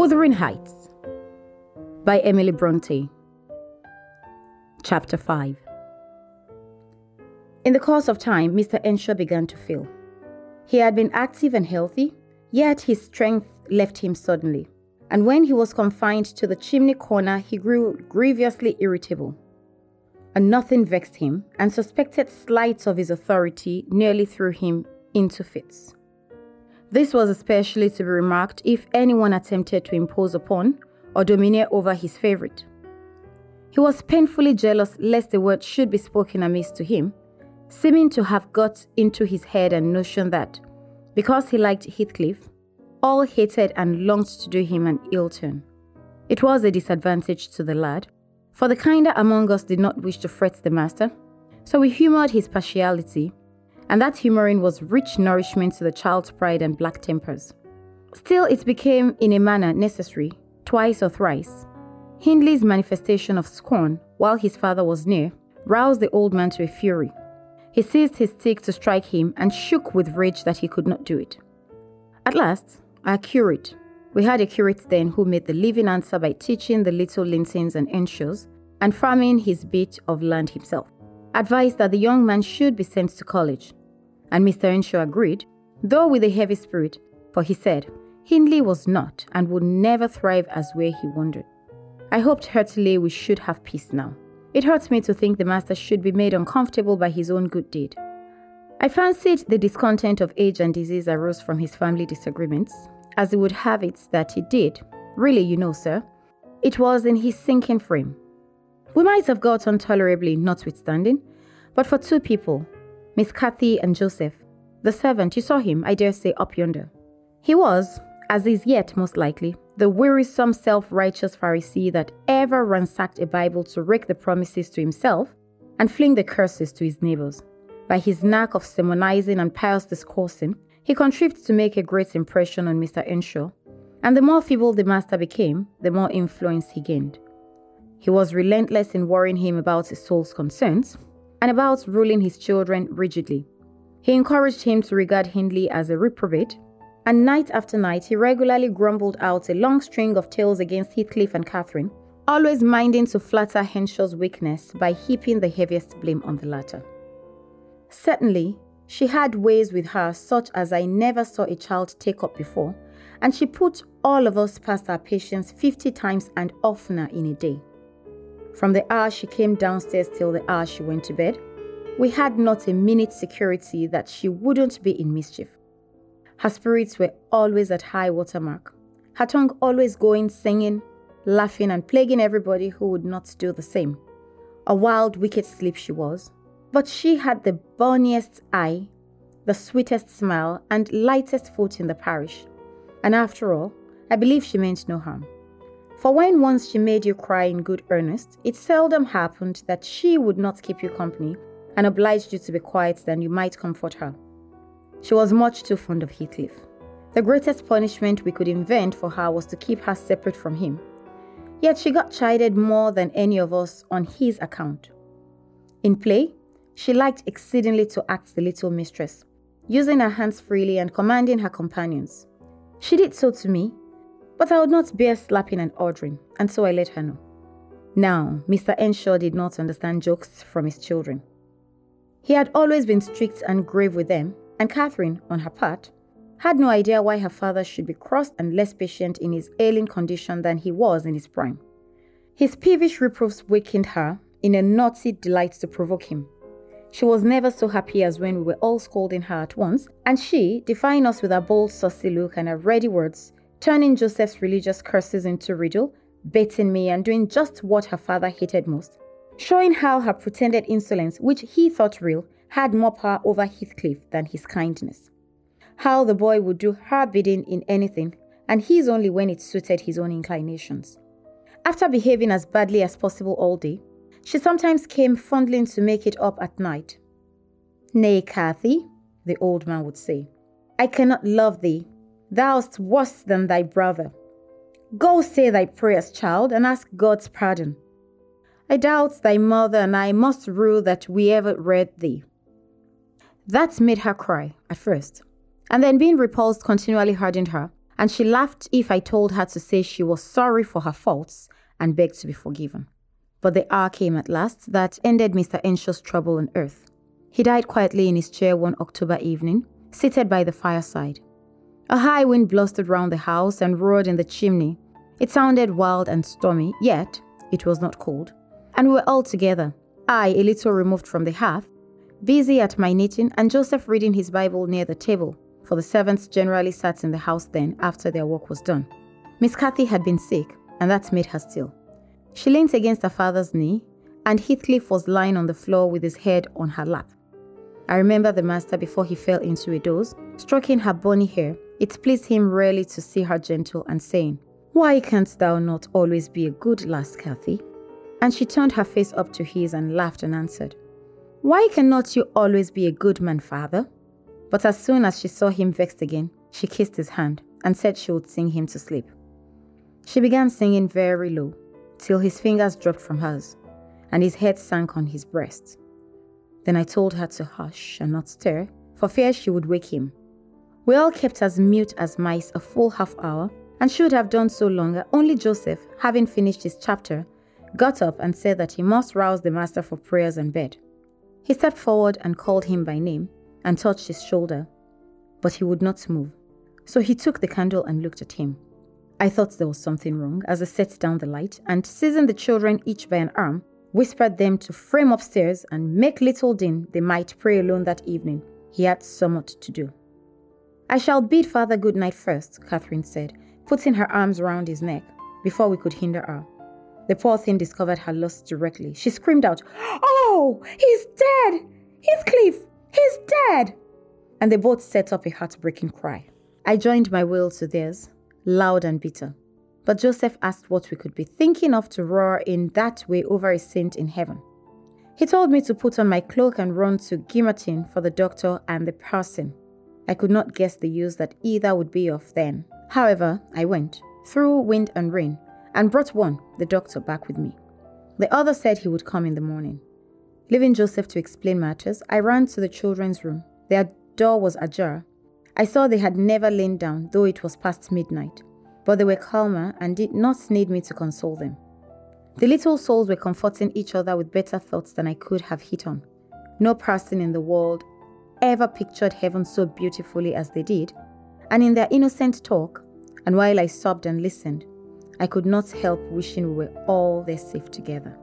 Wuthering Heights by Emily Bronte. Chapter 5 In the course of time, Mr. Earnshaw began to feel. He had been active and healthy, yet his strength left him suddenly. And when he was confined to the chimney corner, he grew grievously irritable. And nothing vexed him, and suspected slights of his authority nearly threw him into fits. This was especially to be remarked if anyone attempted to impose upon or domineer over his favorite. He was painfully jealous lest the word should be spoken amiss to him, seeming to have got into his head a notion that, because he liked Heathcliff, all hated and longed to do him an ill turn. It was a disadvantage to the lad, for the kinder among us did not wish to fret the master, so we humoured his partiality and that humouring was rich nourishment to the child's pride and black tempers. Still, it became, in a manner, necessary, twice or thrice. Hindley's manifestation of scorn, while his father was near, roused the old man to a fury. He seized his stick to strike him and shook with rage that he could not do it. At last, our curate, we had a curate then who made the living answer by teaching the little Lintons and Earnshaws and farming his bit of land himself, advised that the young man should be sent to college and Mr. Earnshaw agreed, though with a heavy spirit, for he said Hindley was not and would never thrive as where he wandered. I hoped heartily we should have peace now. It hurts me to think the master should be made uncomfortable by his own good deed. I fancied the discontent of age and disease arose from his family disagreements, as he would have it that he did. Really, you know, sir, it was in his sinking frame. We might have got on tolerably, notwithstanding, but for two people, Miss Cathy and Joseph. The servant, you saw him, I dare say, up yonder. He was, as is yet most likely, the wearisome self righteous Pharisee that ever ransacked a Bible to rake the promises to himself and fling the curses to his neighbors. By his knack of sermonizing and pious discoursing, he contrived to make a great impression on Mr. Earnshaw, and the more feeble the master became, the more influence he gained. He was relentless in worrying him about his soul's concerns, and about ruling his children rigidly. He encouraged him to regard Hindley as a reprobate, and night after night he regularly grumbled out a long string of tales against Heathcliff and Catherine, always minding to flatter Earnshaw's weakness by heaping the heaviest blame on the latter. Certainly, she had ways with her such as I never saw a child take up before, and she put all of us past our patience 50 times and oftener in a day. From the hour she came downstairs till the hour she went to bed, we had not a minute's security that she wouldn't be in mischief. Her spirits were always at high water mark, her tongue always going singing, laughing, and plaguing everybody who would not do the same. A wild, wicked sleep she was, but she had the bonniest eye, the sweetest smile, and lightest foot in the parish. And after all, I believe she meant no harm. For when once she made you cry in good earnest, it seldom happened that she would not keep you company and obliged you to be quiet than you might comfort her. She was much too fond of Heathcliff. The greatest punishment we could invent for her was to keep her separate from him. Yet she got chided more than any of us on his account. In play, she liked exceedingly to act the little mistress, using her hands freely and commanding her companions. She did so to me, but I would not bear slapping and ordering, and so I let her know. Now, Mr. Earnshaw did not understand jokes from his children. He had always been strict and grave with them, and Catherine, on her part, had no idea why her father should be cross and less patient in his ailing condition than he was in his prime. His peevish reproofs wakened her in a naughty delight to provoke him. She was never so happy as when we were all scolding her at once, and she, defying us with her bold, saucy look and her ready words, turning Joseph's religious curses into riddle, baiting me, and doing just what her father hated most, showing how her pretended insolence, which he thought real, had more power over Heathcliff than his kindness. How the boy would do her bidding in anything, and his only when it suited his own inclinations. After behaving as badly as possible all day, she sometimes came fondling to make it up at night. Nay, Cathy, the old man would say, I cannot love thee Thou'st worse than thy brother. Go say thy prayers, child, and ask God's pardon. I doubt thy mother and I must rue that we ever read thee. That made her cry at first, and then being repulsed continually hardened her, and she laughed if I told her to say she was sorry for her faults and begged to be forgiven. But the hour came at last that ended Mr. Earnshaw's trouble on earth. He died quietly in his chair one October evening, seated by the fireside. A high wind blustered round the house and roared in the chimney. It sounded wild and stormy, yet it was not cold. And we were all together, I a little removed from the hearth, busy at my knitting, and Joseph reading his Bible near the table, for the servants generally sat in the house then after their work was done. Miss Cathy had been sick, and that made her still. She leaned against her father's knee, and Heathcliff was lying on the floor with his head on her lap. I remember the master before he fell into a doze, stroking her bonny hair. It pleased him rarely to see her gentle and saying, Why canst thou not always be a good lass, Cathy? And she turned her face up to his and laughed and answered, Why cannot you always be a good man, father? But as soon as she saw him vexed again, she kissed his hand and said she would sing him to sleep. She began singing very low, till his fingers dropped from hers, and his head sank on his breast. Then I told her to hush and not stir, for fear she would wake him. We all kept as mute as mice a full half hour, and should have done so longer, only Joseph, having finished his chapter, got up and said that he must rouse the master for prayers and bed. He stepped forward and called him by name and touched his shoulder, but he would not move. So he took the candle and looked at him. I thought there was something wrong as I set down the light and, seizing the children each by an arm, whispered them to frame upstairs and make little din they might pray alone that evening. He had somewhat to do. I shall bid father good night first, Catherine said, putting her arms round his neck before we could hinder her. The poor thing discovered her loss directly. She screamed out, Oh, he's dead! Heathcliff, he's dead! And they both set up a heartbreaking cry. I joined my wail to theirs, loud and bitter. But Joseph asked what we could be thinking of to roar in that way over a saint in heaven. He told me to put on my cloak and run to Gimmerton for the doctor and the parson. I could not guess the use that either would be of then. However, I went, through wind and rain, and brought one, the doctor, back with me. The other said he would come in the morning. Leaving Joseph to explain matters, I ran to the children's room. Their door was ajar. I saw they had never lain down, though it was past midnight but they were calmer and did not need me to console them. The little souls were comforting each other with better thoughts than I could have hit on. No person in the world ever pictured heaven so beautifully as they did, and in their innocent talk, and while I sobbed and listened, I could not help wishing we were all there safe together.